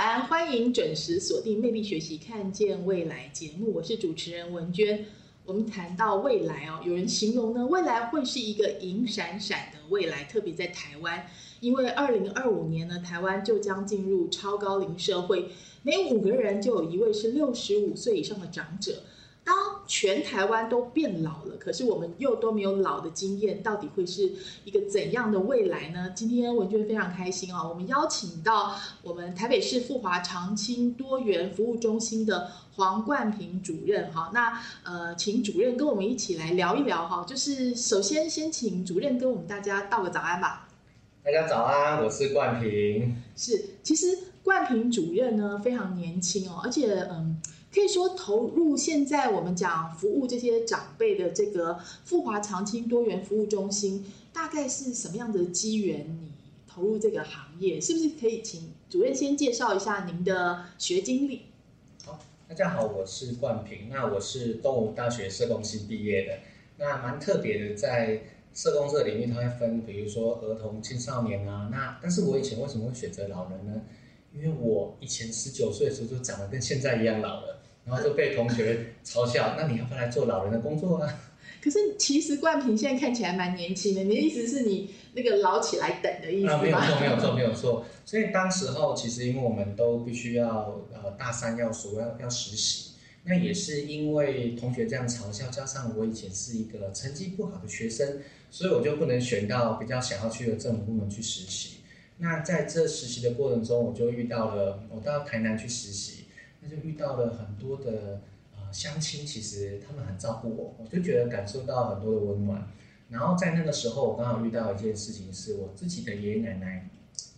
安，欢迎准时锁定《魅力学习，看见未来》节目，我是主持人文娟。我们谈到未来哦，有人形容呢，未来会是一个银闪闪的未来，特别在台湾，因为二零二五年呢，台湾就将进入超高龄社会，每五个人就有一位是六十五岁以上的长者。当全台湾都变老了，可是我们又都没有老的经验，到底会是一个怎样的未来呢？今天文娟非常开心啊，我们邀请到我们台北市富华长青多元服务中心的黄冠平主任哈，那呃，请主任跟我们一起来聊一聊哈，就是首先先请主任跟我们大家道个早安吧。大家早安，我是冠平。是，其实冠平主任呢非常年轻哦，而且嗯。可以说投入现在我们讲服务这些长辈的这个富华长青多元服务中心，大概是什么样的机缘？你投入这个行业，是不是可以请主任先介绍一下您的学经历？好，大家好，我是冠平，那我是东吴大学社工系毕业的，那蛮特别的，在社工这个领域，它会分，比如说儿童、青少年啊，那但是我以前为什么会选择老人呢？因为我以前十九岁的时候就长得跟现在一样老了。然后就被同学嘲笑，那你要不要来做老人的工作啊？可是其实冠平现在看起来蛮年轻的，你的意思是你那个老起来等的意思吗？没有错，没有错，没有错。所以当时候其实因为我们都必须要呃大三要所要要实习，那也是因为同学这样嘲笑，加上我以前是一个成绩不好的学生，所以我就不能选到比较想要去的政府部门去实习。那在这实习的过程中，我就遇到了我到台南去实习。那就遇到了很多的呃乡亲，其实他们很照顾我，我就觉得感受到很多的温暖。然后在那个时候，我刚好遇到一件事情，是我自己的爷爷奶奶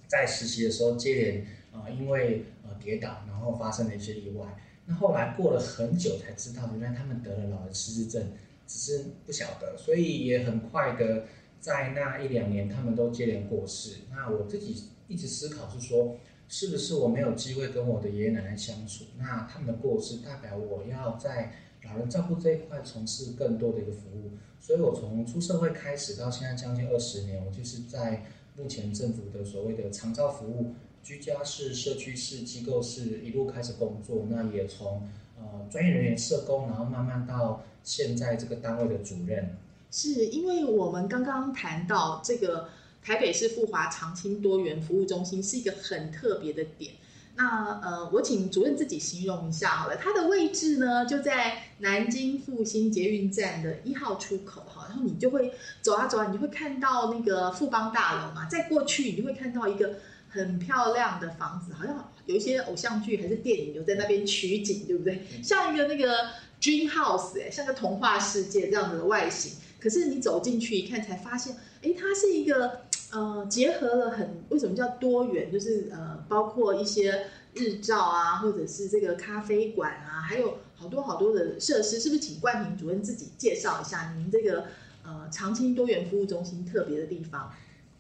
在实习的时候接连啊因为呃跌倒，然后发生了一些意外。那后来过了很久才知道，原来他们得了老人失智症，只是不晓得，所以也很快的在那一两年，他们都接连过世。那我自己一直思考是说。是不是我没有机会跟我的爷爷奶奶相处？那他们的过世代表我要在老人照顾这一块从事更多的一个服务。所以我从出社会开始到现在将近二十年，我就是在目前政府的所谓的长照服务、居家式、社区式、机构式一路开始工作。那也从呃专业人员、社工，然后慢慢到现在这个单位的主任。是因为我们刚刚谈到这个。台北市富华长青多元服务中心是一个很特别的点。那呃，我请主任自己形容一下好了。它的位置呢，就在南京复兴捷运站的一号出口哈。然后你就会走啊走啊，你就会看到那个富邦大楼嘛。再过去，你就会看到一个很漂亮的房子，好像有一些偶像剧还是电影有在那边取景，对不对？像一个那个 dream house 哎，像个童话世界这样子的外形。可是你走进去一看，才发现，哎，它是一个。呃，结合了很为什么叫多元？就是呃，包括一些日照啊，或者是这个咖啡馆啊，还有好多好多的设施，是不是？请冠平主任自己介绍一下您这个呃长青多元服务中心特别的地方。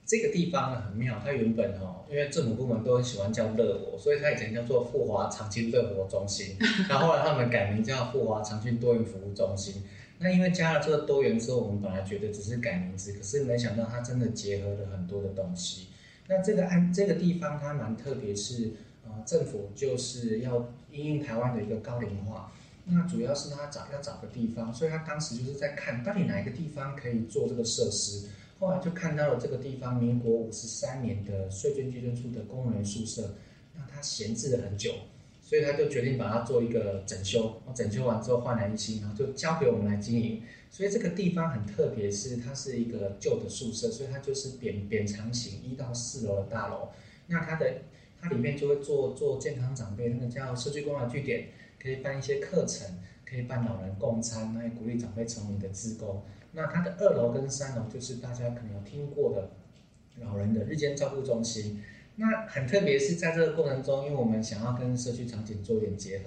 这个地方呢很妙，它原本哦，因为政府部门都很喜欢叫乐活，所以它以前叫做富华长青乐活中心，然后后来他们改名叫富华长青多元服务中心。那因为加了这个多元之后，我们本来觉得只是改名字，可是没想到它真的结合了很多的东西。那这个按这个地方它蛮特别，是呃政府就是要因应台湾的一个高龄化，那主要是他找要找个地方，所以他当时就是在看到底哪一个地方可以做这个设施。后来就看到了这个地方，民国五十三年的税捐稽征处的公务员宿舍，那他闲置了很久，所以他就决定把它做一个整修。整修完之后焕然一新，然后就交给我们来经营。所以这个地方很特别，是它是一个旧的宿舍，所以它就是扁扁长形一到四楼的大楼。那它的它里面就会做做健康长辈，那个叫社区关怀据点。可以办一些课程，可以办老人共餐，那也鼓励长辈成为你的职工。那它的二楼跟三楼就是大家可能有听过的老人的日间照顾中心。那很特别是在这个过程中，因为我们想要跟社区场景做一点结合。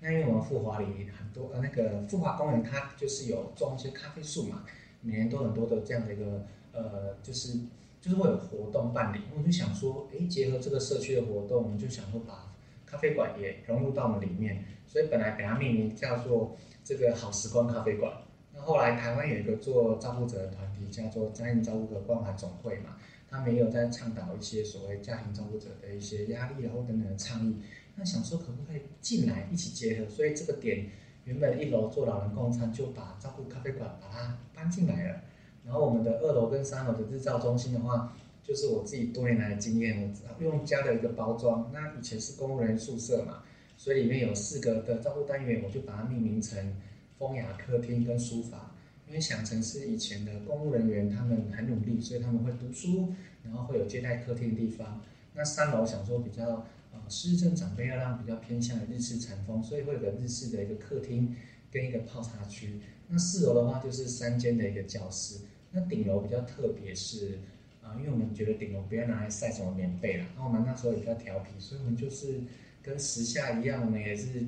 那因为我们富华里很多呃那个富华公园，它就是有种一些咖啡树嘛，每年都很多的这样的一个呃就是就是会有活动办理。我就想说，哎，结合这个社区的活动，我们就想说把咖啡馆也融入到我们里面。所以本来给它命名叫做这个好时光咖啡馆，那后来台湾有一个做照顾者的团体叫做家庭照顾者关怀总会嘛，他没有在倡导一些所谓家庭照顾者的一些压力然后等等的倡议，那想说可不可以进来一起结合，所以这个点原本一楼做老人共餐，就把照顾咖啡馆把它搬进来了，然后我们的二楼跟三楼的日照中心的话，就是我自己多年来的经验，我用家的一个包装，那以前是公务员宿舍嘛。所以里面有四个的照顾单元，我就把它命名成风雅客厅跟书房，因为想成是以前的公务人员，他们很努力，所以他们会读书，然后会有接待客厅的地方。那三楼想说比较呃市政长辈要让比较偏向日式禅风，所以会有个日式的一个客厅跟一个泡茶区。那四楼的话就是三间的一个教室。那顶楼比较特别是啊，因为我们觉得顶楼不要拿来晒什么棉被了，那我们那时候也比较调皮，所以我们就是。跟时下一样，我们也是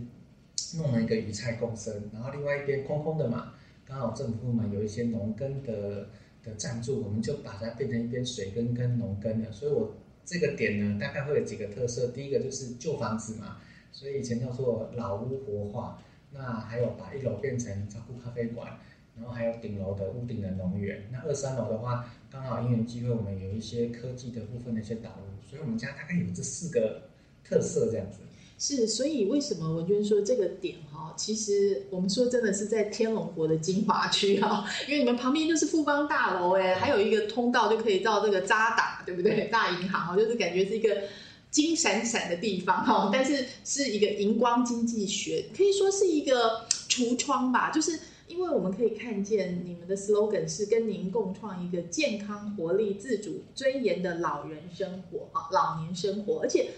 弄了一个鱼菜共生，然后另外一边空空的嘛，刚好政府部门有一些农耕的的赞助，我们就把它变成一边水耕跟农耕的。所以我这个点呢，大概会有几个特色。第一个就是旧房子嘛，所以以前叫做老屋活化。那还有把一楼变成照顾咖啡馆，然后还有顶楼的屋顶的农园。那二三楼的话，刚好因缘机会，我们有一些科技的部分的一些导入，所以我们家大概有这四个特色这样子。是，所以为什么文娟说这个点哈，其实我们说真的是在天龙国的精华区哈，因为你们旁边就是富邦大楼哎，还有一个通道就可以到这个渣打，对不对？大银行哈，就是感觉是一个金闪闪的地方哈，但是是一个荧光经济学，可以说是一个橱窗吧，就是因为我们可以看见你们的 slogan 是跟您共创一个健康、活力、自主、尊严的老人生活哈，老年生活，而且。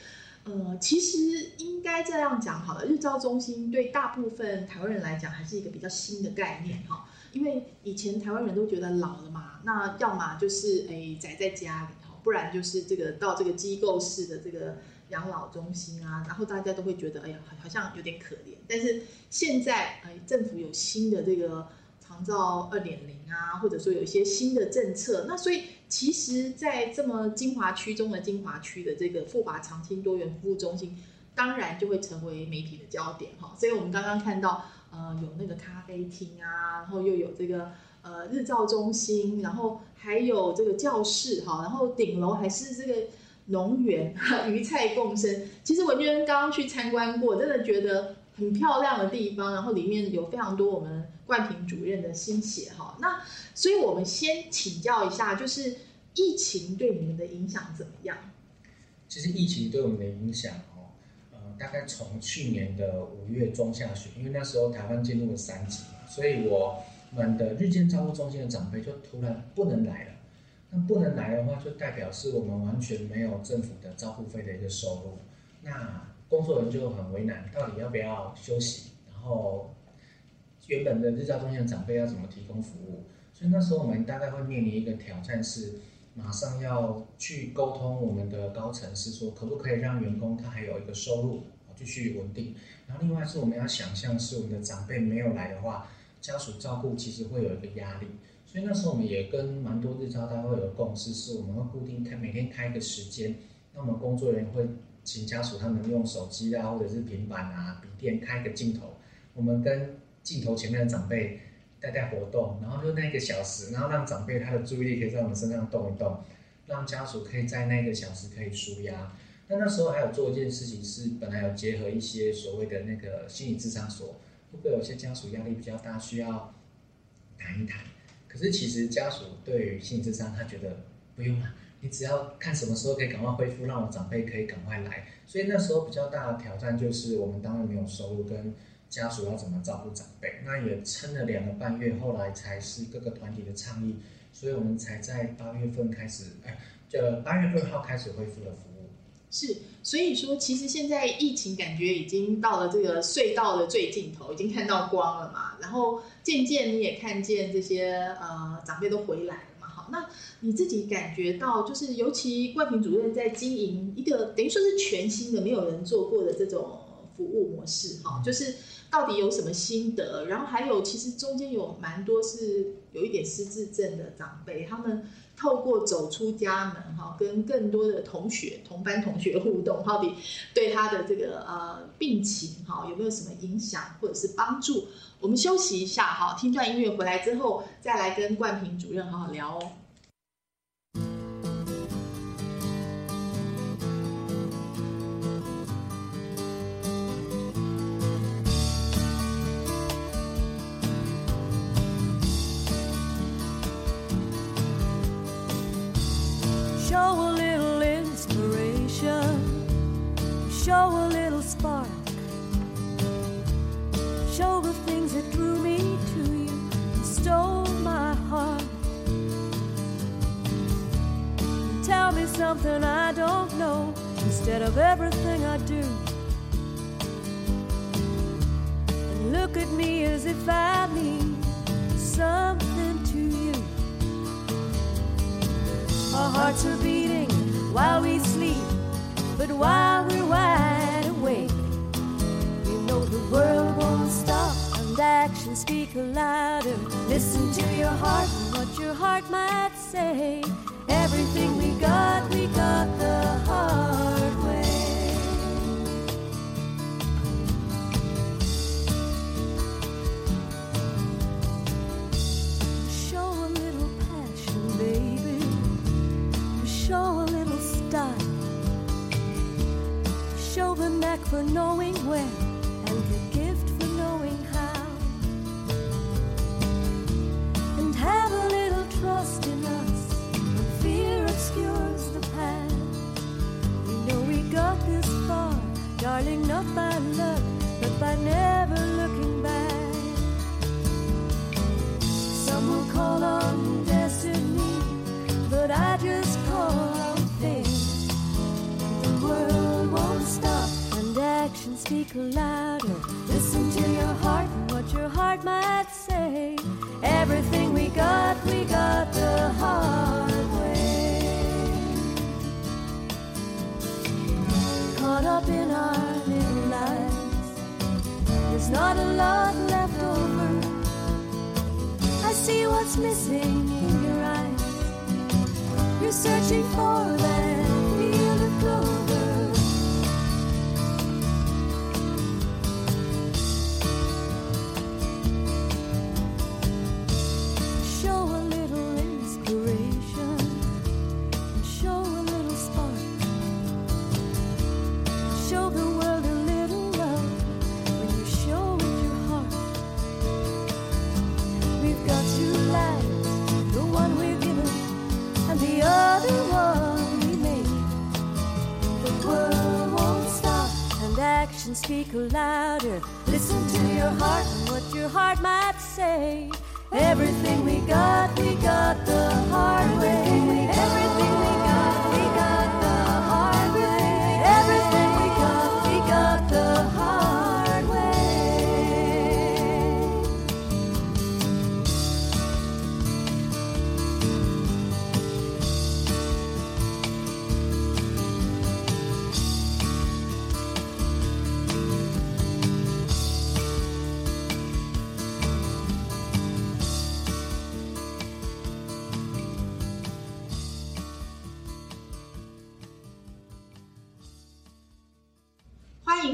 呃，其实应该这样讲好了，日照中心对大部分台湾人来讲还是一个比较新的概念哈，因为以前台湾人都觉得老了嘛，那要么就是诶宅在家里哈，不然就是这个到这个机构式的这个养老中心啊，然后大家都会觉得哎呀好像有点可怜，但是现在哎政府有新的这个长照二点零啊，或者说有一些新的政策，那所以。其实，在这么精华区中的精华区的这个富华长青多元服务中心，当然就会成为媒体的焦点哈。所以我们刚刚看到，呃，有那个咖啡厅啊，然后又有这个呃日照中心，然后还有这个教室哈，然后顶楼还是这个农园，鱼菜共生。其实文娟刚刚去参观过，真的觉得很漂亮的地方，然后里面有非常多我们。冠廷主任的心血哈，那所以我们先请教一下，就是疫情对你们的影响怎么样？其实疫情对我们的影响哦，呃，大概从去年的五月中下旬，因为那时候台湾进入了三级嘛，所以我们的日间照顾中心的长辈就突然不能来了。那不能来的话，就代表是我们完全没有政府的照顾费的一个收入。那工作人就很为难，到底要不要休息？然后。原本的日照中心的长辈要怎么提供服务？所以那时候我们大概会面临一个挑战，是马上要去沟通我们的高层，是说可不可以让员工他还有一个收入，继续稳定。然后另外是我们要想象，是我们的长辈没有来的话，家属照顾其实会有一个压力。所以那时候我们也跟蛮多日照单位有共识，是我们会固定开每天开一个时间，那我们工作人员会请家属他们用手机啊，或者是平板啊、笔电开一个镜头，我们跟镜头前面的长辈带带活动，然后就那一个小时，然后让长辈他的注意力可以在我们身上动一动，让家属可以在那一个小时可以舒压。那那时候还有做一件事情是，本来有结合一些所谓的那个心理智商所，会不会有些家属压力比较大，需要谈一谈？可是其实家属对于心理智商，他觉得不用了，你只要看什么时候可以赶快恢复，让我长辈可以赶快来。所以那时候比较大的挑战就是我们当然没有收入，跟家属要怎么照顾长辈。那也撑了两个半月，后来才是各个团体的倡议，所以我们才在八月份开始，哎，就八月二号开始恢复了服务。是，所以说其实现在疫情感觉已经到了这个隧道的最尽头，已经看到光了嘛。然后渐渐你也看见这些呃长辈都回来了嘛。好，那你自己感觉到，就是尤其冠平主任在经营一个等于说是全新的、没有人做过的这种服务模式，哈，就是到底有什么心得？然后还有，其实中间有蛮多是有一点失智症的长辈，他们。透过走出家门，哈，跟更多的同学、同班同学互动，到底对他的这个呃病情，哈，有没有什么影响或者是帮助？我们休息一下，哈，听段音乐回来之后，再来跟冠平主任好好聊哦。Something I don't know instead of everything I do. And look at me as if I mean something to you. Our hearts are beating while we sleep, but while we're wide awake, we know the world won't stop and actions speak louder. Listen to your heart and what your heart might say. Everything we got, we got the hard way. Show a little passion, baby. Show a little style. Show the knack for knowing when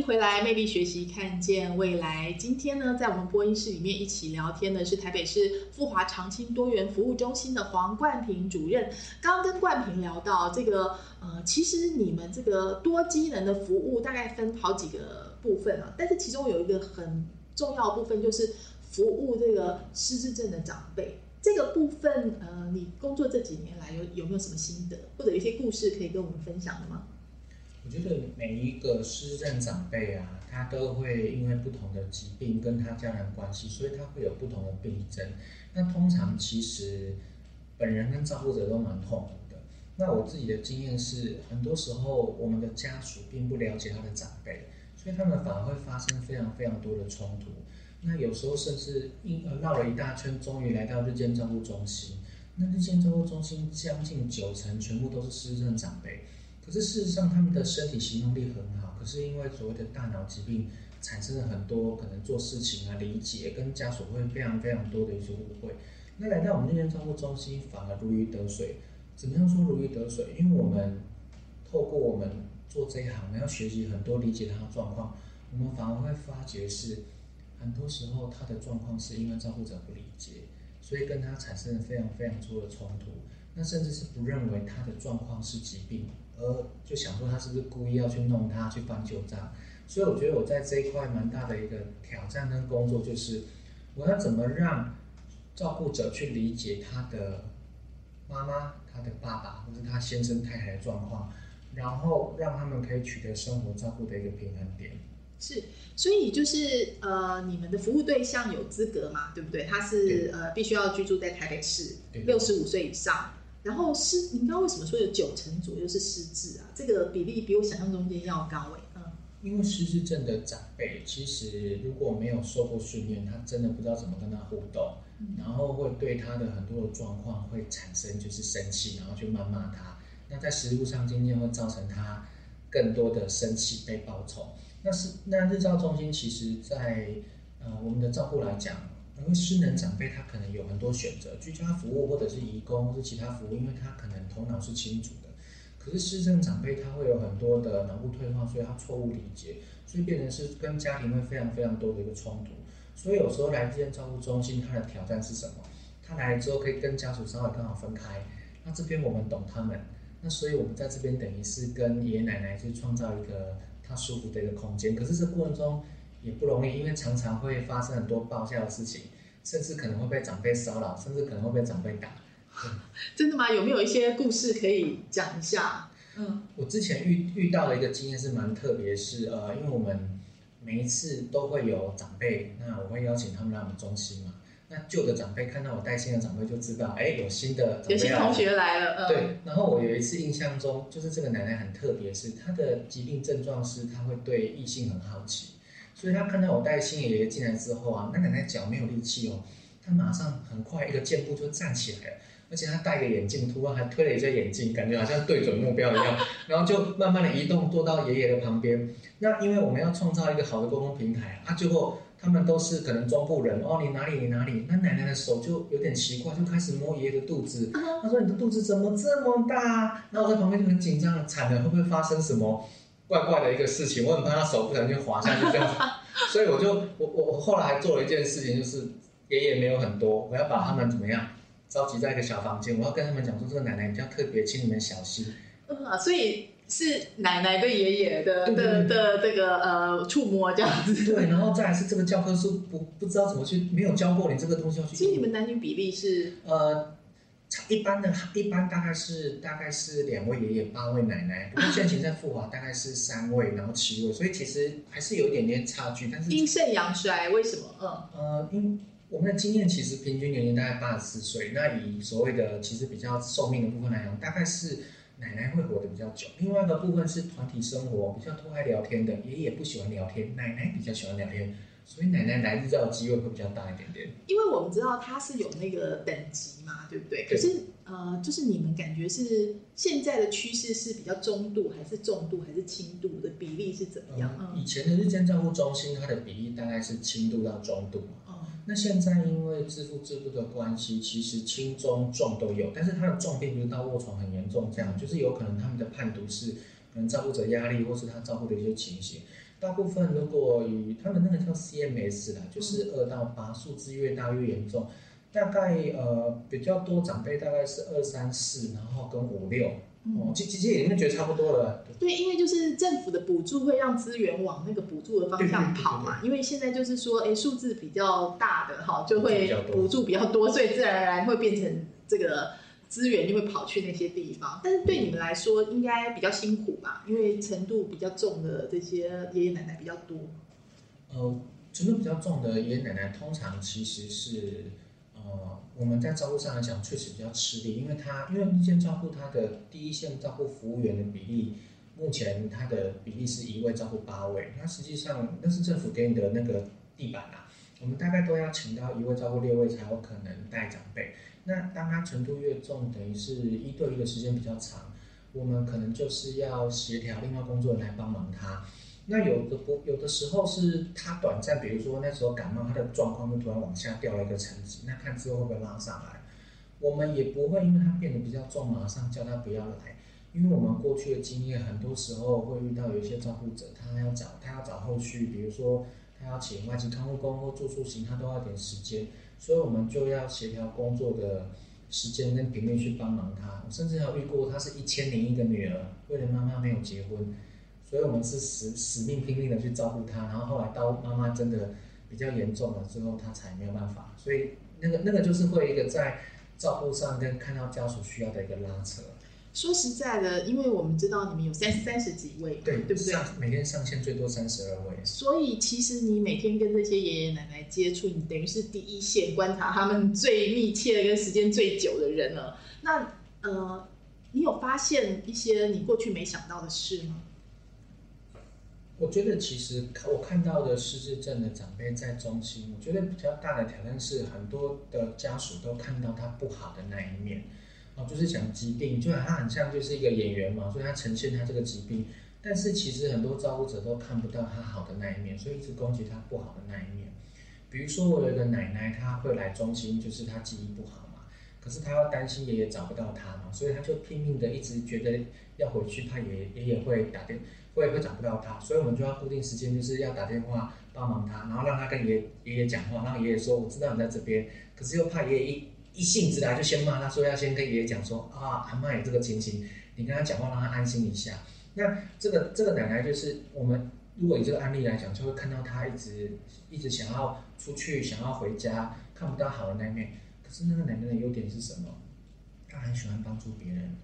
回来，魅力学习，看见未来。今天呢，在我们播音室里面一起聊天的是台北市富华长青多元服务中心的黄冠平主任。刚刚跟冠平聊到这个，呃，其实你们这个多机能的服务大概分好几个部分啊，但是其中有一个很重要的部分就是服务这个失智症的长辈。这个部分，呃，你工作这几年来有有没有什么心得，或者一些故事可以跟我们分享的吗？我觉得每一个失智症长辈啊，他都会因为不同的疾病跟他家人关系，所以他会有不同的病症。那通常其实本人跟照顾者都蛮痛苦的。那我自己的经验是，很多时候我们的家属并不了解他的长辈，所以他们反而会发生非常非常多的冲突。那有时候甚至一呃绕了一大圈，终于来到日间照顾中心。那日间照顾中心将近九成全部都是失智症长辈。可是事实上，他们的身体行动力很好，可是因为所谓的大脑疾病，产生了很多可能做事情啊、理解跟家属会非常非常多的一些误会。那来到我们这边照顾中心，反而如鱼得水。怎么样说如鱼得水？因为我们透过我们做这一行，我们要学习很多理解他的状况，我们反而会发觉是很多时候他的状况是因为照顾者不理解，所以跟他产生了非常非常多的冲突。那甚至是不认为他的状况是疾病，而就想说他是不是故意要去弄他去翻旧账。所以我觉得我在这一块蛮大的一个挑战跟工作，就是我要怎么让照顾者去理解他的妈妈、他的爸爸或者他先生太太的状况，然后让他们可以取得生活照顾的一个平衡点。是，所以就是呃，你们的服务对象有资格嘛，对不对？他是呃必须要居住在台北市，对六十五岁以上。然后失，你刚刚为什么说有九成左右是失智啊？这个比例比我想象中间要高诶。嗯，因为失智症的长辈，其实如果没有受过训练，他真的不知道怎么跟他互动，然后会对他的很多的状况会产生就是生气，然后去谩骂他。那在食物上，今天会造成他更多的生气被报仇。那是那日照中心，其实在呃我们的照顾来讲，因为失能长辈他可能有很多选择，居家服务或者是移工或是其他服务，因为他可能头脑是清楚的。可是失智长辈他会有很多的脑部退化，所以他错误理解，所以变成是跟家庭会非常非常多的一个冲突。所以有时候来这间照顾中心，他的挑战是什么？他来了之后可以跟家属稍微刚好分开。那这边我们懂他们，那所以我们在这边等于是跟爷爷奶奶去创造一个他舒服的一个空间。可是这过程中也不容易，因为常常会发生很多爆笑的事情，甚至可能会被长辈骚扰，甚至可能会被长辈打。真的吗？有没有一些故事可以讲一下？嗯，我之前遇遇到的一个经验是蛮特别，是呃，因为我们每一次都会有长辈，那我会邀请他们来我们中心嘛。那旧的长辈看到我带新的长辈，就知道，哎，有新的长辈有新同学来了，嗯，对，然后我有一次印象中，就是这个奶奶很特别，是她的疾病症状是她会对异性很好奇，所以他看到我带新爷爷进来之后啊，那奶奶脚没有力气哦，他马上很快一个箭步就站起来了，而且他戴个眼镜，突然还推了一下眼镜，感觉好像对准目标一样，然后就慢慢的移动坐到爷爷的旁边。那因为我们要创造一个好的沟通平台啊，最后他们都是可能中部人哦，你哪里你哪里，那奶奶的手就有点奇怪，就开始摸爷爷的肚子。他说：“你的肚子怎么这么大？”然后我在旁边就很紧张，惨了，会不会发生什么怪怪的一个事情？我很怕他手不小心滑下去这样子，所以我就我我我后来还做了一件事情，就是爷爷没有很多，我要把他们怎么样召集在一个小房间，我要跟他们讲说这个奶奶比较特别，请你们小心。啊，所以是奶奶对爷爷的的的这个呃触摸这样子。对，然后再来是这个教科书不不知道怎么去，没有教过你这个东西要去。所以你们男女比例是呃，一般的一般大概是大概是两位爷爷八位奶奶，不过现行在富华大概是三位，然后七位，所以其实还是有一点点差距。但是阴盛阳衰，为什么？嗯，呃，因我们的经验其实平均年龄大概八十四岁，那以所谓的其实比较寿命的部分来讲，大概是奶奶会活得比较久。另外一个部分是团体生活比较多爱聊天的，爷爷不喜欢聊天，奶奶比较喜欢聊天，所以奶奶来日照的机会会比较大一点点。因为我们知道它是有那个等级嘛，对不对？可是呃，就是你们感觉是现在的趋势是比较中度，还是重度，还是轻度的比例是怎么样？嗯，以嗯，前的日间照顾中心，它的比例大概是轻度到中度嘛。哦，那现在因为支付制度的关系，其实轻中重都有，但是它的重并不是到卧床很严重这样，就是有可能他们的判读是可能照顾者压力或是他照顾的一些情形。大部分如果以他们那个叫 CMS 啦，就是二到八，数字越大越严重。大概呃比较多长辈大概是二三四，然后跟五六，哦，其其实也应该觉得差不多了。对，因为就是政府的补助会让资源往那个补助的方向跑嘛。因为现在就是说，哎，数字比较大的哈，就会补助比较多，所以自然而然会变成这个资源就会跑去那些地方。但是对你们来说，应该比较辛苦吧？因为程度比较重的这些爷爷奶奶比较多。呃，程度比较重的爷爷奶奶，通常其实是。呃，我们在照顾上来讲，确实比较吃力，因为他因为一线照顾他的第一线照顾服务员的比例，目前他的比例是一位照顾八位，那实际上那是政府给你的那个地板啊，我们大概都要请到一位照顾六位才有可能带长辈。那当他程度越重，等于是一对一的时间比较长，我们可能就是要协调另外工作人员来帮忙他。那有的不有的时候是他短暂，比如说那时候感冒，他的状况就突然往下掉了一个层级，那看之后会不会拉上来？我们也不会因为他变得比较重，马上叫他不要来，因为我们过去的经验，很多时候会遇到有一些照顾者，他要找他要找后续，比如说他要请外籍看护工或住宿行，他都要点时间，所以我们就要协调工作的时间跟频率去帮忙他。我甚至有遇过，他是一千零一个女儿，为了妈妈没有结婚。所以我们是死死命拼命的去照顾他，然后后来到妈妈真的比较严重了之后，他才没有办法。所以那个那个就是会一个在照顾上跟看到家属需要的一个拉扯。说实在的，因为我们知道你们有三三十几位，对对不对？每天上线最多三十二位。所以其实你每天跟这些爷爷奶奶接触，你等于是第一线观察他们最密切跟时间最久的人了。那呃，你有发现一些你过去没想到的事吗？我觉得其实我看到的失智症的长辈在中心，我觉得比较大的挑战是很多的家属都看到他不好的那一面，哦，就是讲疾病，就他很像就是一个演员嘛，所以他呈现他这个疾病，但是其实很多照顾者都看不到他好的那一面，所以一直攻击他不好的那一面。比如说我有一个奶奶，她会来中心，就是她记忆不好嘛，可是她要担心爷爷找不到她嘛，所以她就拼命的一直觉得要回去，怕爷爷爷会打电。会会找不到他，所以我们就要固定时间，就是要打电话帮忙他，然后让他跟爷爷爷讲话，让爷爷说我知道你在这边，可是又怕爷爷一一性子来就先骂他，说要先跟爷爷讲说啊阿妈有这个情形，你跟他讲话让他安心一下。那这个这个奶奶就是我们如果以这个案例来讲，就会看到他一直一直想要出去，想要回家，看不到好的那一面。可是那个奶奶的优点是什么？她很喜欢帮助别人。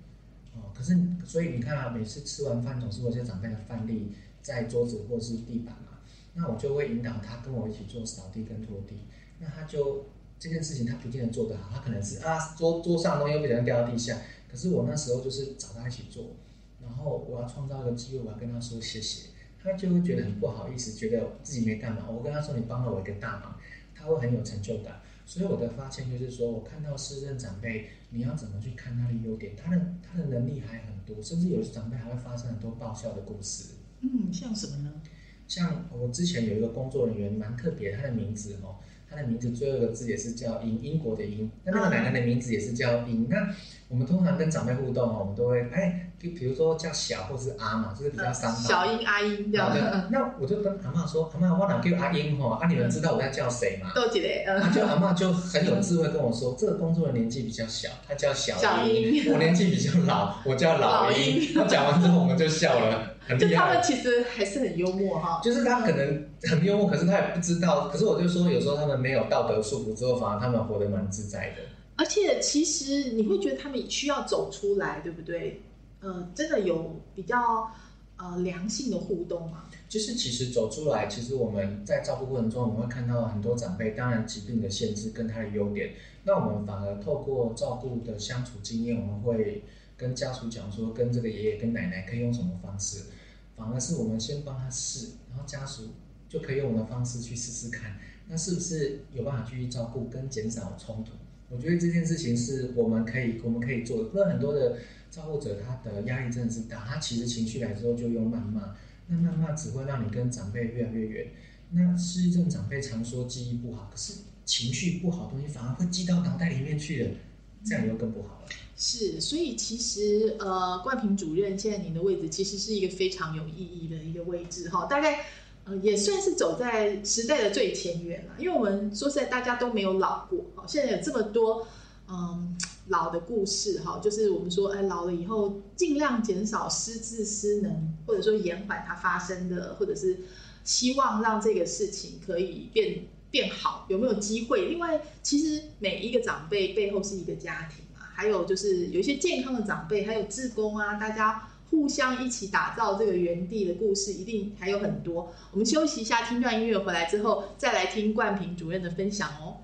哦，可是所以你看啊，每次吃完饭总是有些长辈的饭粒在桌子或是地板嘛，那我就会引导他跟我一起做扫地跟拖地。那他就这件事情他不见得做得好，他可能是啊桌桌上东西不小心掉到地下，可是我那时候就是找他一起做，然后我要创造一个机会，我要跟他说谢谢，他就会觉得很不好意思，觉得自己没干嘛。我跟他说你帮了我一个大忙，他会很有成就感。所以我的发现就是说，我看到失智长辈，你要怎么去看他的优点？他的他的能力还很多，甚至有些长辈还会发生很多爆笑的故事。嗯，像什么呢？像我之前有一个工作人员蛮特别，他的名字哦，他的名字最后一个字也是叫英，英国的英。那那个奶奶的名字也是叫英。那我们通常跟长辈互动哦，我们都会哎，就比如说叫小或是阿嘛，就是比较三八。小英、阿英这样的。那我就跟阿妈说，阿妈，我哪叫阿英哈？啊，你们知道我在叫谁吗？都记得。嗯。就阿妈就很有智慧跟我说，这个工作人年纪比较小，他叫小英。我年纪比较老，我叫老英。他讲完之后，我们就笑了。就他们其实还是很幽默哈，就是他可能很幽默，可是他也不知道。可是我就说，有时候他们没有道德束缚之后，反而他们活得蛮自在的。而且其实你会觉得他们需要走出来，对不对？呃，真的有比较呃良性的互动吗？就是其实走出来，其实我们在照顾过程中，我们会看到很多长辈，当然疾病的限制跟他的优点，那我们反而透过照顾的相处经验，我们会跟家属讲说，跟这个爷爷跟奶奶可以用什么方式。反而是我们先帮他试，然后家属就可以用我们的方式去试试看，那是不是有办法继续照顾跟减少冲突？我觉得这件事情是我们可以我们可以做的。不然很多的照顾者他的压力真的是大，他其实情绪来之后就用谩骂，那谩骂只会让你跟长辈越来越远。那失忆症长辈常说记忆不好，可是情绪不好东西反而会记到脑袋里面去了，这样又更不好了。是，所以其实呃，冠平主任现在您的位置其实是一个非常有意义的一个位置哈，大概呃也算是走在时代的最前沿了。因为我们说实在，大家都没有老过，哈，现在有这么多嗯老的故事哈，就是我们说，哎，老了以后尽量减少失智失能，或者说延缓它发生的，或者是希望让这个事情可以变变好，有没有机会？另外，其实每一个长辈背后是一个家庭，还有就是有一些健康的长辈，还有志工啊，大家互相一起打造这个园地的故事，一定还有很多。我们休息一下，听段音乐回来之后，再来听冠平主任的分享哦。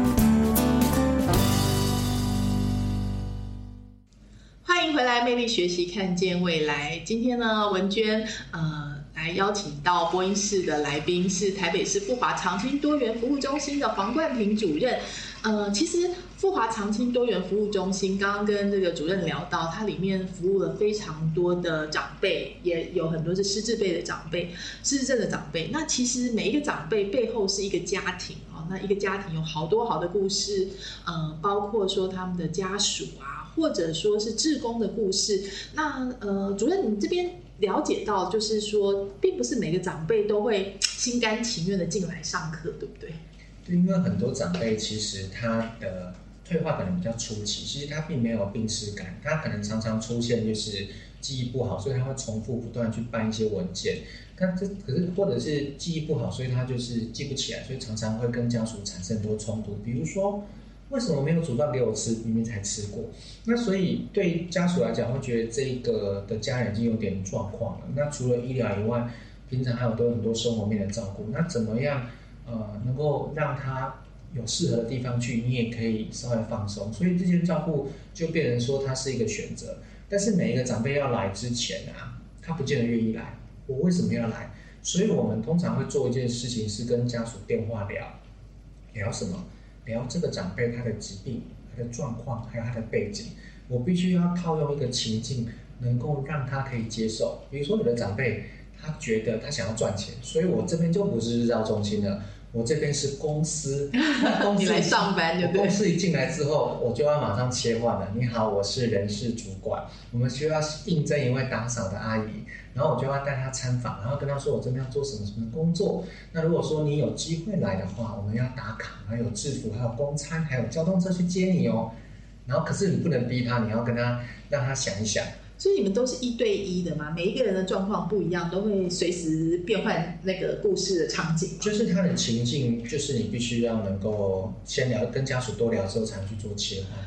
魅力学习，看见未来。今天呢，文娟呃来邀请到播音室的来宾是台北市富华长青多元服务中心的黄冠平主任。呃，其实富华长青多元服务中心刚刚跟这个主任聊到，它里面服务了非常多的长辈，也有很多是失智辈的长辈、失智症的长辈。那其实每一个长辈背后是一个家庭啊、那一个家庭有好多好的故事，呃，包括说他们的家属啊，或者说是志工的故事。那呃，主任，你这边了解到，就是说，并不是每个长辈都会心甘情愿的进来上课，对不对？对，因为很多长辈其实他的退化可能比较初期，其实他并没有病耻感，他可能常常出现就是记忆不好，所以他会重复不断去办一些文件。但这可是或者是记忆不好，所以他就是记不起来，所以常常会跟家属产生很多冲突。比如说，为什么没有煮饭给我吃？明明才吃过。那所以对家属来讲，会觉得这个的家人已经有点状况了。那除了医疗以外，平常还有多很多生活面的照顾。那怎么样呃能够让他有适合的地方去，你也可以稍微放松。所以这些照顾就变成说它是一个选择。但是每一个长辈要来之前啊，他不见得愿意来。我为什么要来？所以我们通常会做一件事情，是跟家属电话聊，聊什么？聊这个长辈他的疾病、他的状况，还有他的背景。我必须要套用一个情境，能够让他可以接受。比如说，有的长辈他觉得他想要赚钱，所以我这边就不是日照中心了。我这边是公司，公 司你来上班就对我公司一进来之后，我就要马上切换了。你好，我是人事主管，我们需要应征一位打扫的阿姨，然后我就要带她参访，然后跟她说我这边要做什么什么工作。那如果说你有机会来的话，我们要打卡，还有制服，还有公餐，还有交通车去接你哦。然后可是你不能逼她，你要跟她让她想一想。所以你们都是一对一的嘛？每一个人的状况不一样，都会随时变换那个故事的场景。就是他的情境，就是你必须要能够先聊，跟家属多聊之后，才能去做切换。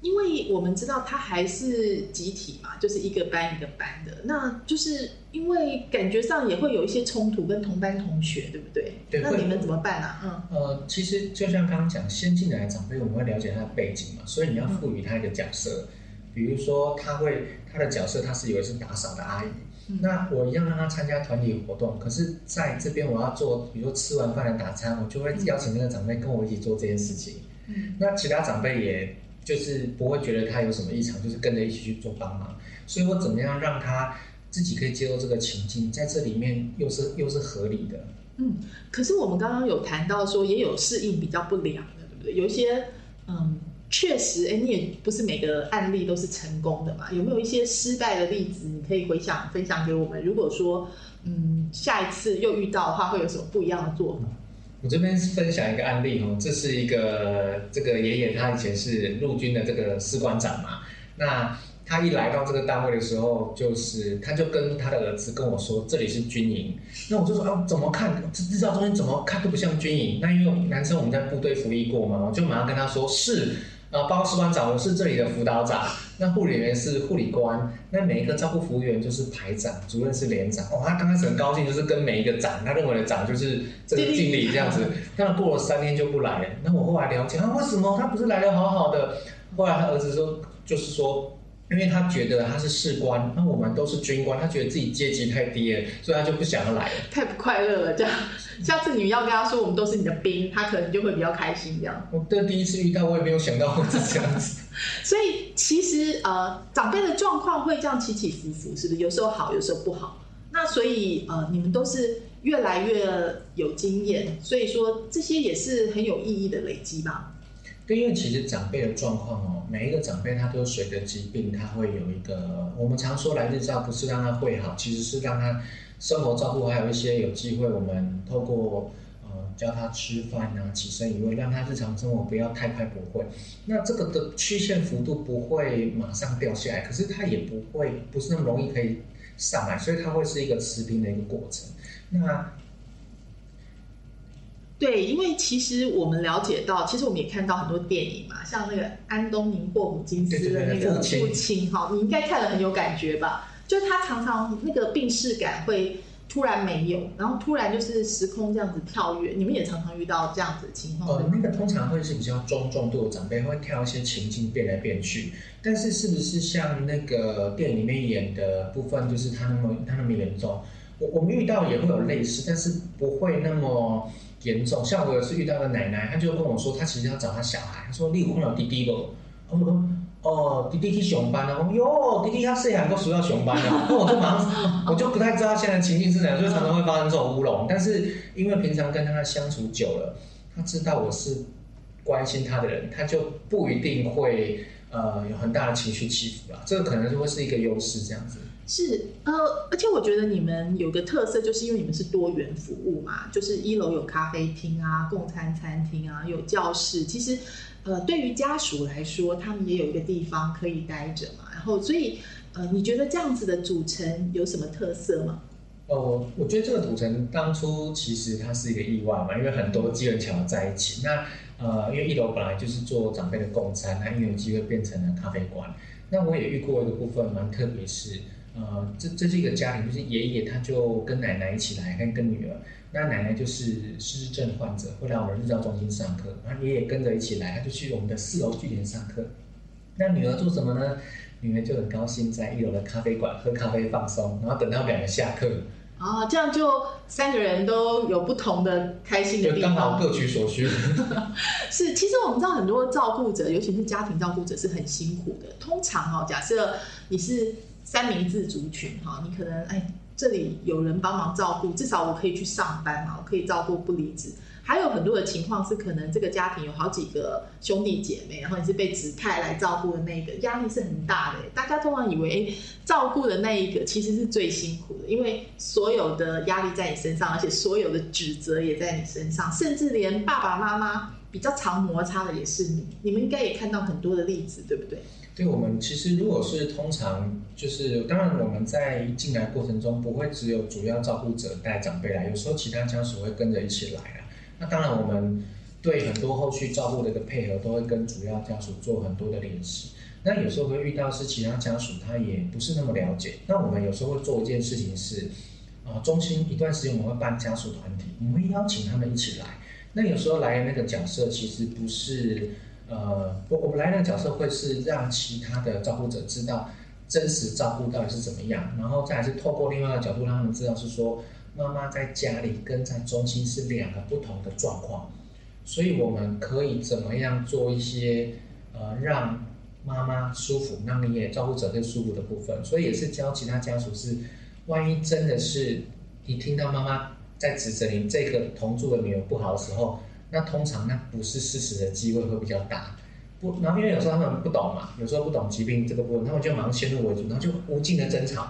因为我们知道他还是集体嘛，就是一个班一个班的，那就是因为感觉上也会有一些冲突，跟同班同学，对不对？对那你们怎么办啊？嗯，呃，其实就像刚刚讲，先进来的长辈，我们会了解他的背景嘛，所以你要赋予他一个角色，比如说他会他的角色，他是以为是打扫的阿姨，嗯那我一样让他参加团体活动，可是在这边我要做，比如说吃完饭的打餐，我就会邀请那个长辈跟我一起做这件事情。嗯，那其他长辈也就是不会觉得他有什么异常，就是跟着一起去做帮忙。所以我怎么样让他自己可以接受这个情境，在这里面又是又是合理的。嗯可是我们刚刚有谈到说，也有适应比较不良的，对不对？有一些，嗯，确实，哎，你也不是每个案例都是成功的嘛。有没有一些失败的例子，你可以回想分享给我们？如果说，嗯，下一次又遇到的话，会有什么不一样的做法？我这边分享一个案例哦，这是一个这个爷爷，他以前是陆军的这个士官长嘛。那他一来到这个单位的时候，就是他就跟他的儿子跟我说，这里是军营。那我就说啊，怎么看这日照中心怎么看都不像军营。那因为男生我们在部队服役过嘛，我就马上跟他说是。呃，报告士官长，我是这里的辅导长，那护理员是护理官，那每一个照顾服务员就是排长，主任是连长。哦，他刚开始很高兴，就是跟每一个长，他认为的长就是这个经理这样子。但过了三天就不来了。那我后来了解，啊，为什么他不是来的好好的？后来他儿子说，就是说，因为他觉得他是士官，那我们都是军官，他觉得自己阶级太低了，所以他就不想要来了。太不快乐了，这样。下次你要跟他说，我们都是你的兵，他可能就会比较开心，这样。我这第一次遇到，我也没有想到会是这样子。所以其实呃，长辈的状况会这样起起伏伏，是不是？有时候好，有时候不好。那所以呃，你们都是越来越有经验，所以说这些也是很有意义的累积吧。对，因为其实长辈的状况哦，每一个长辈他都有随着疾病，他会有一个我们常说来日照，不是让他会好，其实是让他生活照顾，还有一些有机会，我们透过呃教他吃饭啊、起身移位，让他日常生活不要太快不会。那这个的曲线幅度不会马上掉下来，可是它也不会不是那么容易可以上来，所以它会是一个持平的一个过程。那对，因为其实我们了解到，其实我们也看到很多电影嘛，像那个安东尼霍普金斯的那个父亲哈，你应该看了很有感觉吧？就是他常常那个病逝感会突然没有，然后突然就是时空这样子跳跃，你们也常常遇到这样子的情况，呃那个通常会是比较中重度的长辈，会跳一些情境变来变去。但是是不是像那个电影里面演的部分，就是他那么他那么严重？我我们遇到也会有类似，但是不会那么严重。像我有次遇到个奶奶，她就跟我说，她其实要找她小孩，她说你有看到弟弟不？我说哦，弟弟去上班了。我说哟，弟弟他细汉都需要上班了。那我就马上，我就不太知道现在情境是怎样，所以常常会发生这种乌龙。但是因为平常跟他相处久了，他知道我是关心他的人，他就不一定会呃有很大的情绪起伏啦。这个可能就会是一个优势，这样子。是呃，而且我觉得你们有个特色，就是因为你们是多元服务嘛，就是一楼有咖啡厅啊、共餐餐厅啊，有教室。其实呃，对于家属来说，他们也有一个地方可以待着嘛。然后，所以呃，你觉得这样子的组成有什么特色吗？呃，我觉得这个组成当初其实它是一个意外嘛，因为很多机缘巧合在一起。那呃，因为一楼本来就是做长辈的共餐，那因为有机会变成了咖啡馆。那我也遇过一个部分蛮特别，是呃，这这是一个家庭，就是爷爷他就跟奶奶一起来，跟跟女儿。那奶奶就是失智症患者，会来我们日照中心上课，然后爷爷跟着一起来，他就去我们的四楼据点上课。那女儿做什么呢？女儿就很高兴在一楼的咖啡馆喝咖啡放松，然后等到两个下课，啊，这样就三个人都有不同的开心的地就刚好方。各取所需。是，其实我们知道很多照顾者，尤其是家庭照顾者是很辛苦的。通常哦，假设你是三明治族群哈，你可能哎这里有人帮忙照顾，至少我可以去上班嘛，我可以照顾不离职。还有很多的情况是，可能这个家庭有好几个兄弟姐妹，然后你是被指派来照顾的那个，压力是很大的。大家通常以为，照顾的那一个其实是最辛苦的，因为所有的压力在你身上，而且所有的指责也在你身上，甚至连爸爸妈妈比较常摩擦的也是你。你们应该也看到很多的例子，对不对？对我们其实如果是通常就是，当然我们在进来过程中不会只有主要照顾者带长辈来，有时候其他家属会跟着一起来啊。那当然我们对很多后续照顾的一个配合，都会跟主要家属做很多的联系。那有时候会遇到是其他家属他也不是那么了解，那我们有时候会做一件事情是，啊、中心一段时间我们会办家属团体，我们会邀请他们一起来。那有时候来的那个角色其实不是，呃，我我们来的角色会是让其他的照顾者知道真实照顾到底是怎么样，然后再是透过另外一个角度让他们知道是说，妈妈在家里跟在中心是两个不同的状况，所以我们可以怎么样做一些呃让妈妈舒服，让你也照顾者更舒服的部分，所以也是教其他家属是，万一真的是你听到妈妈在指责你这个同住的女儿不好的时候，那通常那不是事实的机会会比较大。不，然后因为有时候他们不懂嘛，有时候不懂疾病这个部分，他们就马上先入为主，然后就无尽的争吵。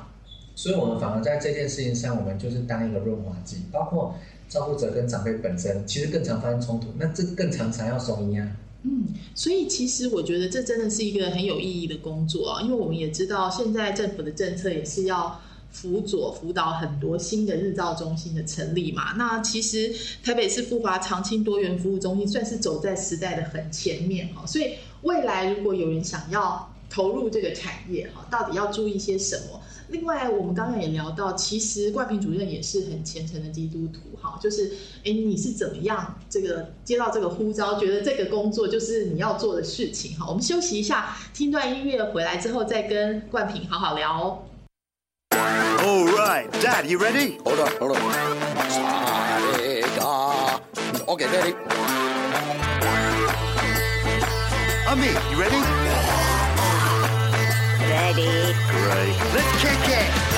所以我们反而在这件事情上，我们就是当一个润滑剂，包括照顾者跟长辈本身，其实更常发生冲突，那这更常常要送医啊。嗯，所以其实我觉得这真的是一个很有意义的工作啊，因为我们也知道现在政府的政策也是要辅佐辅导很多新的日照中心的成立嘛。那其实台北市富华长青多元服务中心算是走在时代的很前面哈，所以未来如果有人想要投入这个产业哈，到底要注意些什么？另外，我们刚刚也聊到，其实冠平主任也是很虔诚的基督徒，哈，就是，哎，你是怎么样这个接到这个呼召，觉得这个工作就是你要做的事情，哈。我们休息一下，听段音乐，回来之后再跟冠平好好聊。All right, Dad, you ready? Hold on, hold on. Sa-re-ga. Okay, ready. Ami, you ready? Ready. Great. Let's kick it.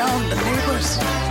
down the neighbors.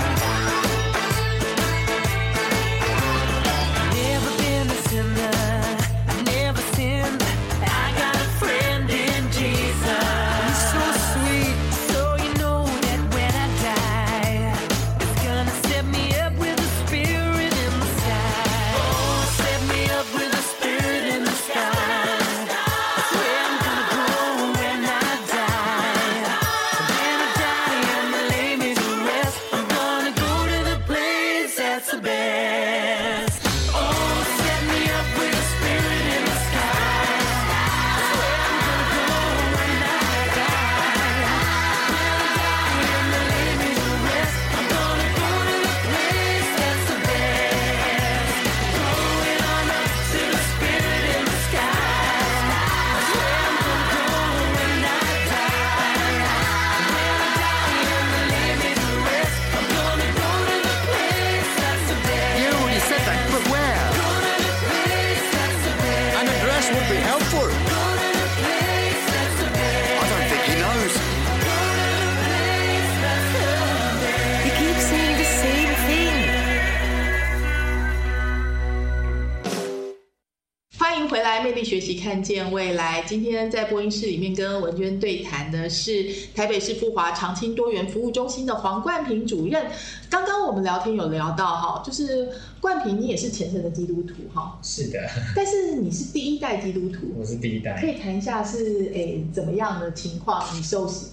看见未来。今天在播音室里面跟文娟对谈的是台北市富华长青多元服务中心的黄冠平主任。刚刚我们聊天有聊到哈，就是冠平你也是虔诚的基督徒哈，是的，但是你是第一代基督徒，我是第一代可。以谈一下是诶怎么样的情况你受洗？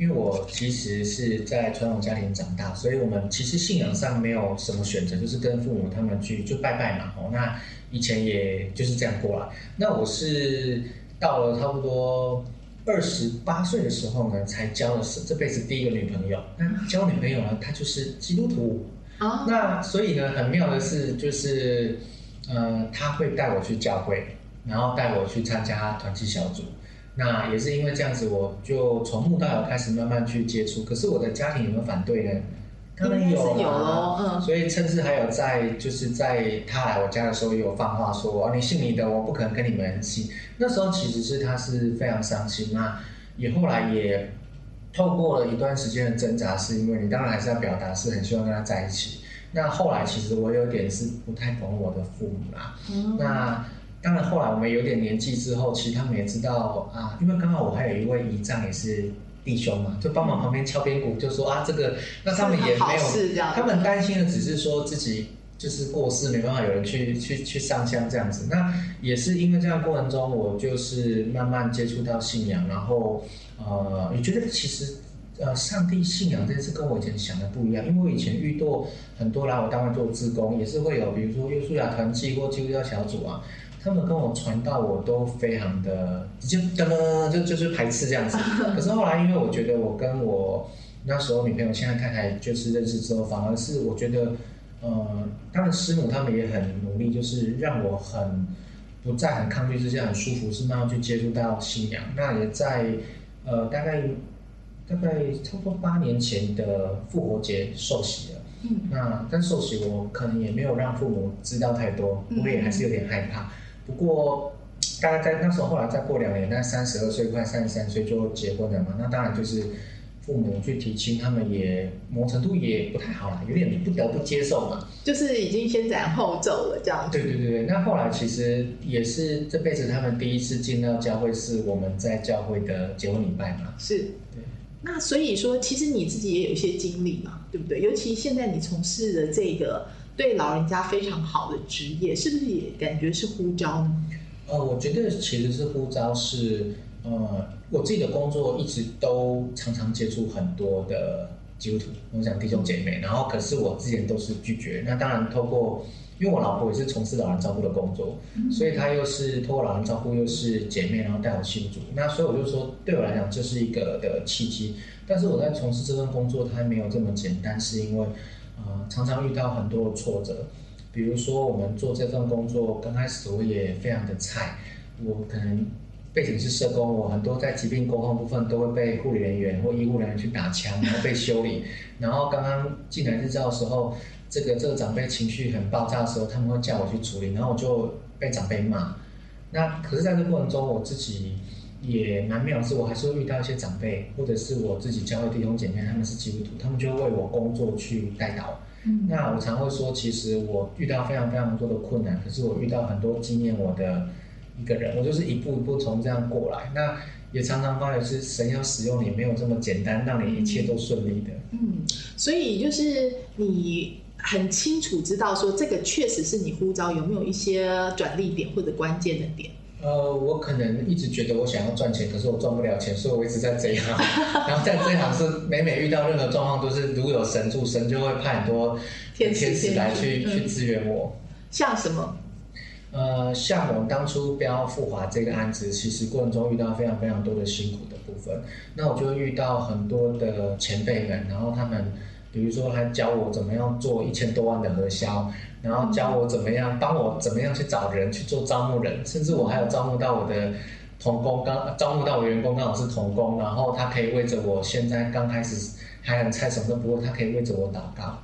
因为我其实是在传统家庭长大，所以我们其实信仰上没有什么选择，就是跟父母他们去就拜拜嘛。哦，那以前也就是这样过来。那我是到了差不多二十八岁的时候呢，才交了这辈子第一个女朋友。那交女朋友呢，她就是基督徒。啊，那所以呢，很妙的是，就是呃，他会带我去教会，然后带我去参加团契小组。那也是因为这样子，我就从木到有开始慢慢去接触。可是我的家庭有没有反对呢？当然应该是有有啦嗯所以甚至还有在就是在他来我家的时候，也有放话说：“哦，你信你的，我不可能跟你们信。”那时候其实是他是非常伤心。那也后来也透过了一段时间的挣扎，是因为你当然还是要表达是很希望跟他在一起。那后来其实我有点是不太懂我的父母啦。嗯那当然后来我们有点年纪之后，其实他们也知道啊，因为刚好我还有一位姨丈也是弟兄嘛，就帮忙旁边敲边鼓，就说啊这个，那他们也好没有，他们担心的只是说自己。就是过世没办法有人去去去上香这样子，那也是因为这样过程中，我就是慢慢接触到信仰，然后呃，也觉得其实呃，上帝信仰这件事跟我以前想的不一样，因为我以前遇到很多来我单位做志工，也是会有比如说约书亚团契或基督教小组啊，他们跟我传道，我都非常的就噔噔就就是排斥这样子。可是后来，因为我觉得我跟我那时候女朋友现在太太就是认识之后，反而是我觉得，呃，他们师母他们也很努力，就是让我很不再很抗拒之下很舒服，是慢慢去接触到信仰。那也在呃大概大概差不多八年前的复活节受洗了。嗯那但受洗我可能也没有让父母知道太多，我也还是有点害怕。不过大概在那时候，后来再过两年，那三十二岁快三十三岁就结婚了嘛。那当然就是父母去提亲，他们也某程度也不太好啦，有点不得不接受嘛。就是已经先斩后奏了这样子。对对对对，那后来其实也是这辈子他们第一次进到教会，是我们在教会的结婚礼拜嘛。是，对。那所以说，其实你自己也有一些经历嘛，对不对？尤其现在你从事的这个对老人家非常好的职业，是不是也感觉是呼召呢？呃，我觉得其实是呼召是，呃，我自己的工作一直都常常接触很多的基督徒，我想弟兄姐妹，然后可是我之前都是拒绝。那当然透过，因为我老婆也是从事老人照顾的工作，所以她又是透过老人照顾又是姐妹，然后带我信主。那所以我就说，对我来讲这是一个的契机。但是我在从事这份工作，它没有这么简单，是因为，呃，常常遇到很多挫折。比如说，我们做这份工作，刚开始我也非常的菜，我可能背景是社工，我很多在疾病沟通部分都会被护理人员或医护人员去打枪，然后被修理。然后刚刚进来日照的时候，这个这个长辈情绪很爆炸的时候，他们会叫我去处理，然后我就被长辈骂。那可是在这过程中，我自己也蛮妙的是，我还是会遇到一些长辈，或者是我自己教会弟兄姐妹，他们是基督徒，他们就会为我工作去带导。嗯那我常会说，其实我遇到非常非常多的困难，可是我遇到很多纪念我的一个人，我就是一步一步从这样过来。那也常常发觉是神要使用你，没有这么简单，让你一切都顺利的。嗯，所以就是你很清楚知道说这个确实是你呼召有没有一些转捩点或者关键的点。呃，我可能一直觉得我想要赚钱，可是我赚不了钱，所以我一直在这一行。然后在这一行是每每遇到任何状况，都是如果有神助，神就会派很多天使来去、去支援我。像什么？呃，像我们当初标富华这个案子，其实过程中遇到非常非常多的辛苦的部分。那我就会遇到很多的前辈们，然后他们比如说他教我怎么样做一千多万的核销，然后教我怎么样帮我怎么样去找人去做招募人，甚至我还有招募到我的童工，刚招募到我员工刚好是童工，然后他可以为着我现在刚开始还很菜什么都不会，他可以为着我祷告。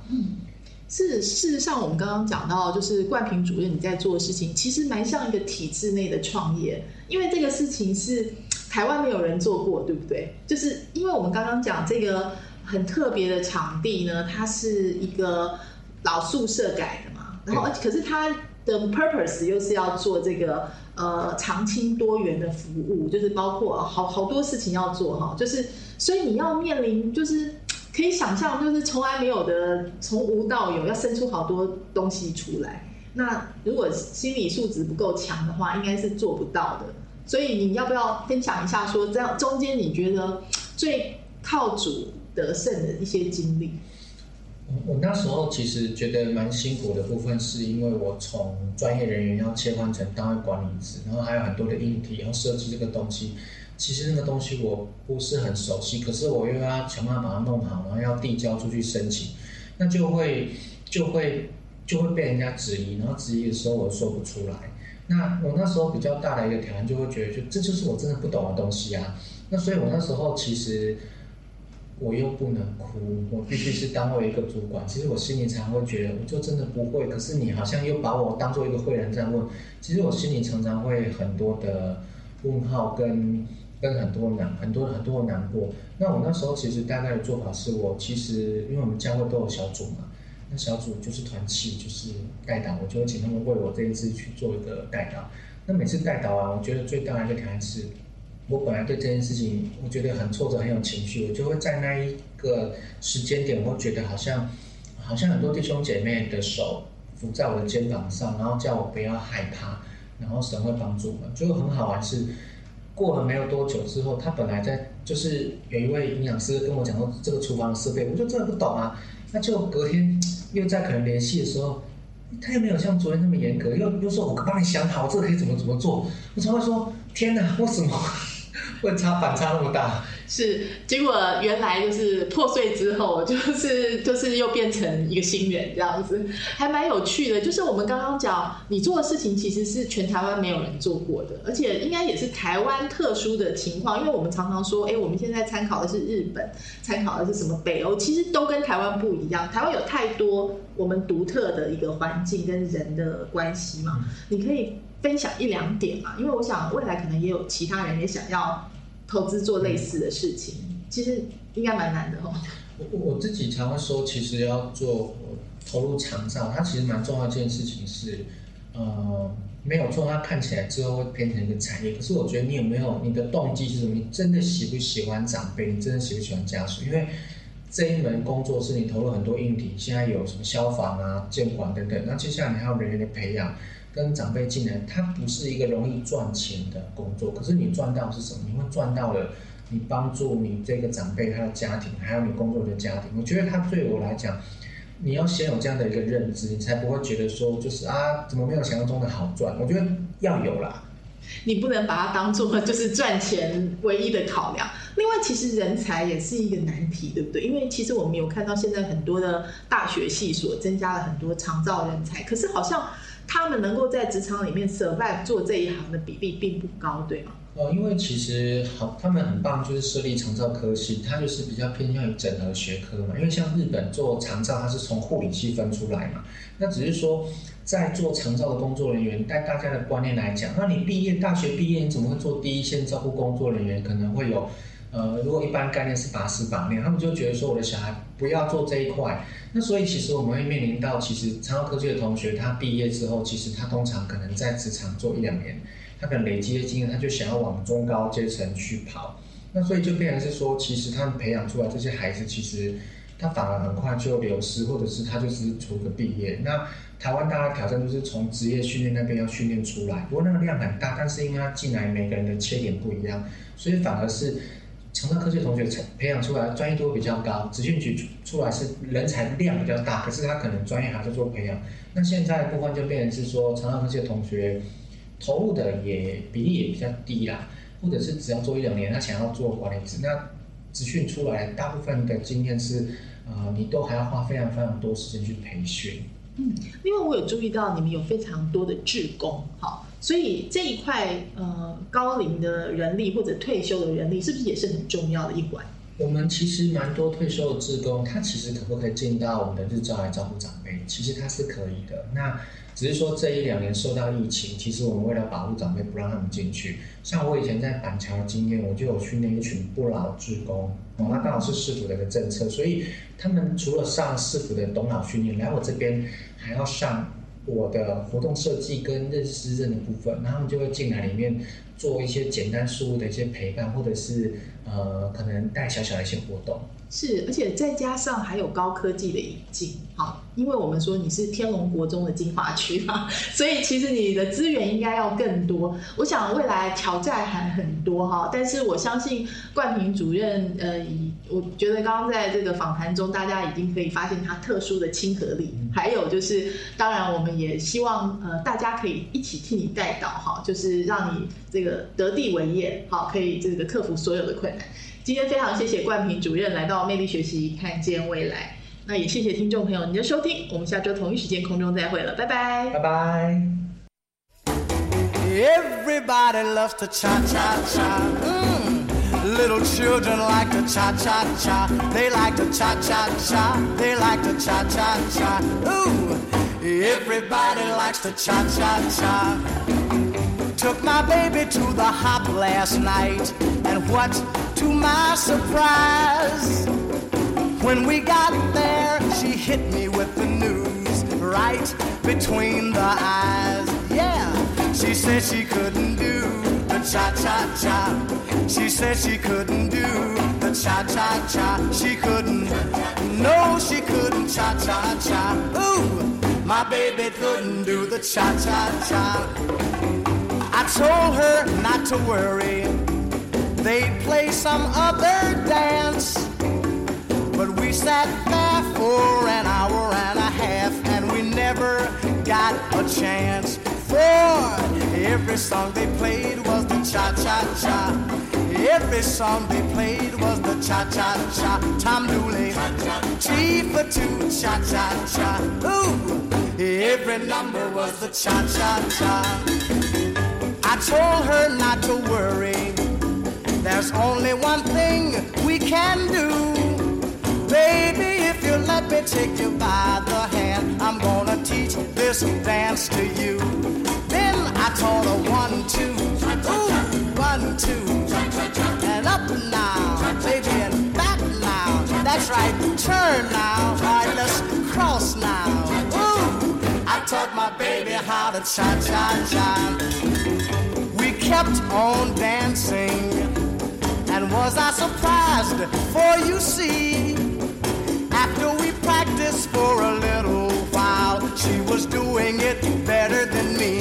是事实上，我们刚刚讲到，就是冠平主任你在做的事情，其实蛮像一个体制内的创业，因为这个事情是台湾没有人做过，对不对？就是因为我们刚刚讲这个很特别的场地呢，它是一个老宿舍改，然后可是它的 purpose 又是要做这个呃长青多元的服务，就是包括好好多事情要做哈，就是所以你要面临就是。可以想象，就是从来没有的，从无到有，要生出好多东西出来。那如果心理素质不够强的话，应该是做不到的。所以你要不要分享一下说这样中间你觉得最靠主得胜的一些经历？我那时候其实觉得蛮辛苦的部分，是因为我从专业人员要切换成单位管理职，然后还有很多的硬体要设计这个东西。其实那个东西我不是很熟悉，可是我又要想办法把它弄好，然后要递交出去申请，那就会就会就会被人家质疑，然后质疑的时候我说不出来。那我那时候比较大的一个挑战，就会觉得就这就是我真的不懂的东西啊。那所以我那时候其实。我又不能哭，我必须是当为一个主管。其实我心里常会觉得，我就真的不会。可是你好像又把我当做一个会人这样问，其实我心里常常会很多的问号跟跟很多难很多很多的难过。那我那时候其实大概的做法是我其实因为我们教会都有小组嘛，那小组就是团契就是带导，我就会请他们为我这一次去做一个带导。那每次带导啊，我觉得最大的一个挑战是。我本来对这件事情，我觉得很挫折，很有情绪，我就会在那一个时间点，我会觉得好像，好像很多弟兄姐妹的手扶在我的肩膀上，然后叫我不要害怕，然后神会帮助我们。就很好玩是，过了没有多久之后，他本来在就是有一位营养师跟我讲说这个厨房的设备，我就真的不懂啊。那就隔天又在可能联系的时候，他又没有像昨天那么严格，又又说我帮你想好这个可以怎么怎么做，我才会说天哪，为什么？会差反差那么大，是结果原来就是破碎之后，就是就是又变成一个新人这样子，还蛮有趣的。就是我们刚刚讲，你做的事情其实是全台湾没有人做过的，而且应该也是台湾特殊的情况，因为我们常常说，哎，我们现在参考的是日本，参考的是什么北欧，其实都跟台湾不一样。台湾有太多我们独特的一个环境跟人的关系嘛，你可以。分享一两点嘛，因为我想未来可能也有其他人也想要投资做类似的事情，其实应该蛮难的哦。我我自己常会说，其实要做投入长照，它其实蛮重要一件事情是，呃，没有错，它看起来之后会变成一个产业。可是我觉得你有没有你的动机是什么？你真的喜不喜欢长辈？你真的喜不喜欢家属？因为这一门工作是你投入很多硬体，现在有什么消防啊、监管等等，那接下来你还有人员的培养。跟长辈进来，它不是一个容易赚钱的工作。可是你赚到是什么？你会赚到了，你帮助你这个长辈他的家庭，还有你工作的家庭。我觉得他对我来讲，你要先有这样的一个认知，你才不会觉得说就是啊，怎么没有想象中的好赚？我觉得要有啦。你不能把它当做 就是赚钱唯一的考量。另外，其实人才也是一个难题，对不对？因为其实我们有看到现在很多的大学系所增加了很多长照人才，可是好像。他们能够在职场里面 survive 做这一行的比例并不高，对吗？哦，因为其实好，他们很棒，就是设立长照科系，它就是比较偏向于整合学科嘛。因为像日本做长照，它是从护理系分出来嘛。那只是说，在做长照的工作人员，但大家的观念来讲，那你毕业大学毕业，你怎么会做第一线照顾工作人员？可能会有，呃，如果一般概念是把屎把尿，他们就觉得说我的小孩不要做这一块。那所以其实我们会面临到，其实长科技的同学，他毕业之后，其实他通常可能在职场做一两年。他可能累积的经验，他就想要往中高阶层去跑，那所以就变成是说，其实他们培养出来这些孩子，其实他反而很快就流失，或者是他就是图个毕业。那台湾大家挑战就是从职业训练那边要训练出来，不过那个量很大，但是因为他进来每个人的切点不一样，所以反而是长大科技同学培养出来专业度比较高，职训局出来是人才量比较大，可是他可能专业还在做培养。那现在部分就变成是说，长大科技的同学。投入的也比例也比较低啦，或者是只要做一两年，他想要做管理职，那资训出来大部分的经验是，呃，你都还要花非常非常多时间去培训。嗯，另外我有注意到你们有非常多的志工，好，所以这一块呃高龄的人力或者退休的人力，是不是也是很重要的一环？我们其实蛮多退休的志工，他其实可不可以进到我们的日照来照顾长辈？其实他是可以的。那只是说这一两年受到疫情，其实我们为了保护长辈，不让他们进去。像我以前在板桥的经验，我就有训练一群不老职工，哦，那刚好是市府的一个政策，所以他们除了上市府的董老训练，来我这边还要上我的活动设计跟认知认的部分，然后他们就会进来里面做一些简单事物的一些陪伴，或者是呃，可能带小小的一些活动。是，而且再加上还有高科技的引进，好，因为我们说你是天龙国中的精华区嘛，所以其实你的资源应该要更多。我想未来挑战还很多哈，但是我相信冠平主任，呃，以我觉得刚刚在这个访谈中，大家已经可以发现他特殊的亲和力，还有就是，当然我们也希望呃大家可以一起替你带导哈，就是让你这个得地为业，好，可以这个克服所有的困难。今天非常谢谢冠平主任来到魅力学习，看见未来。那也谢谢听众朋友您的收听，我们下周同一时间空中再会了，拜拜，拜拜。Everybody loves to cha cha cha. Mm. Little children like to cha cha cha. They like to cha cha cha. They like to cha cha cha. Ooh. Everybody likes to cha cha cha. Took my baby to the hop last night, and what to my surprise. When we got there, she hit me with the news right between the eyes. Yeah, she said she couldn't do the cha cha cha. She said she couldn't do the cha cha cha. She couldn't, no, she couldn't cha cha cha. Ooh, my baby couldn't do the cha cha cha. I told her not to worry they'd play some other dance. But we sat there for an hour and a half and we never got a chance. For every song they played was the cha cha cha. Every song they played was the cha cha cha. Tom Dooley, T for two, cha cha cha. Ooh, every number was the cha cha cha. I told her not to worry. There's only one thing we can do. Baby, if you let me take you by the hand, I'm gonna teach this dance to you. Then I taught her one, two, ooh, one, two, and up now, baby, and back now. That's right, turn now. All right, let's cross now. Ooh, I taught my baby how to cha cha cha. We kept on dancing. And was I surprised? For you see, after we practiced for a little while, she was doing it better than me.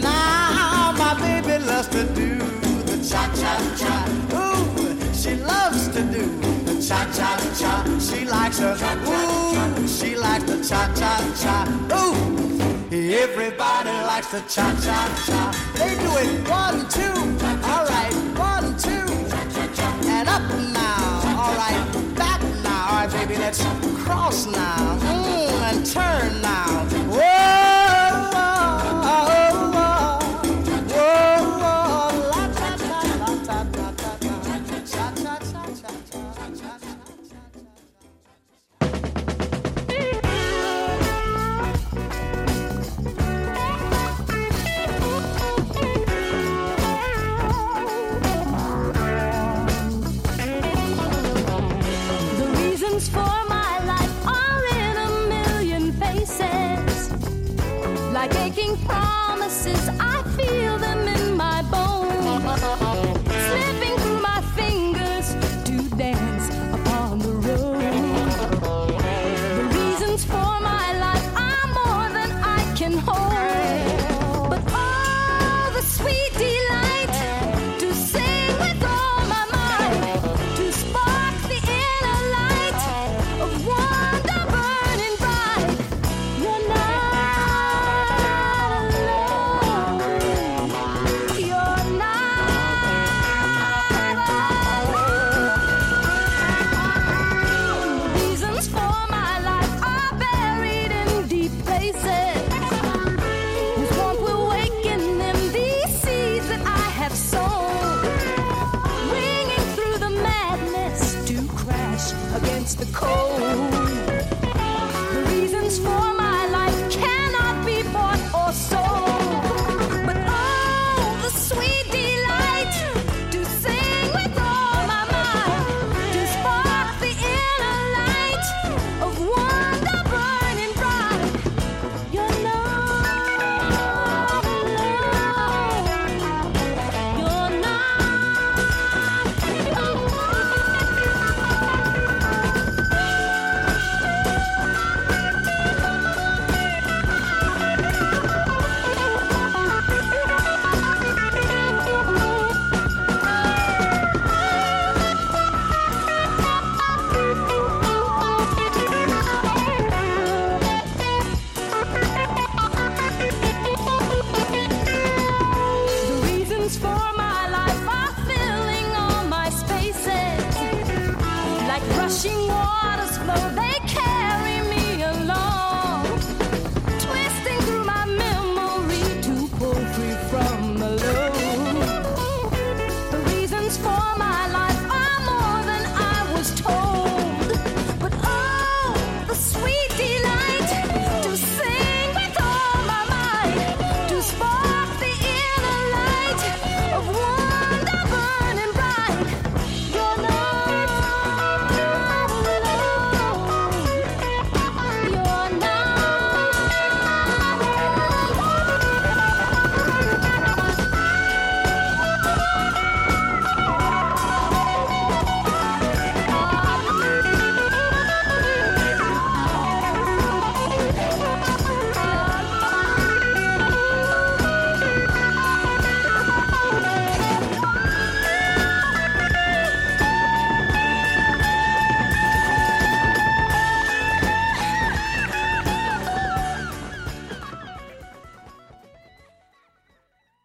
Now my baby loves to do the cha cha cha. Ooh, she loves to do the cha cha cha. She likes her. Ooh, she likes the cha cha cha. Ooh. Everybody likes the cha cha cha. They do it one, two. All right, one, up now. All right, back now. All right, baby, let's cross now. Mm, and turn now.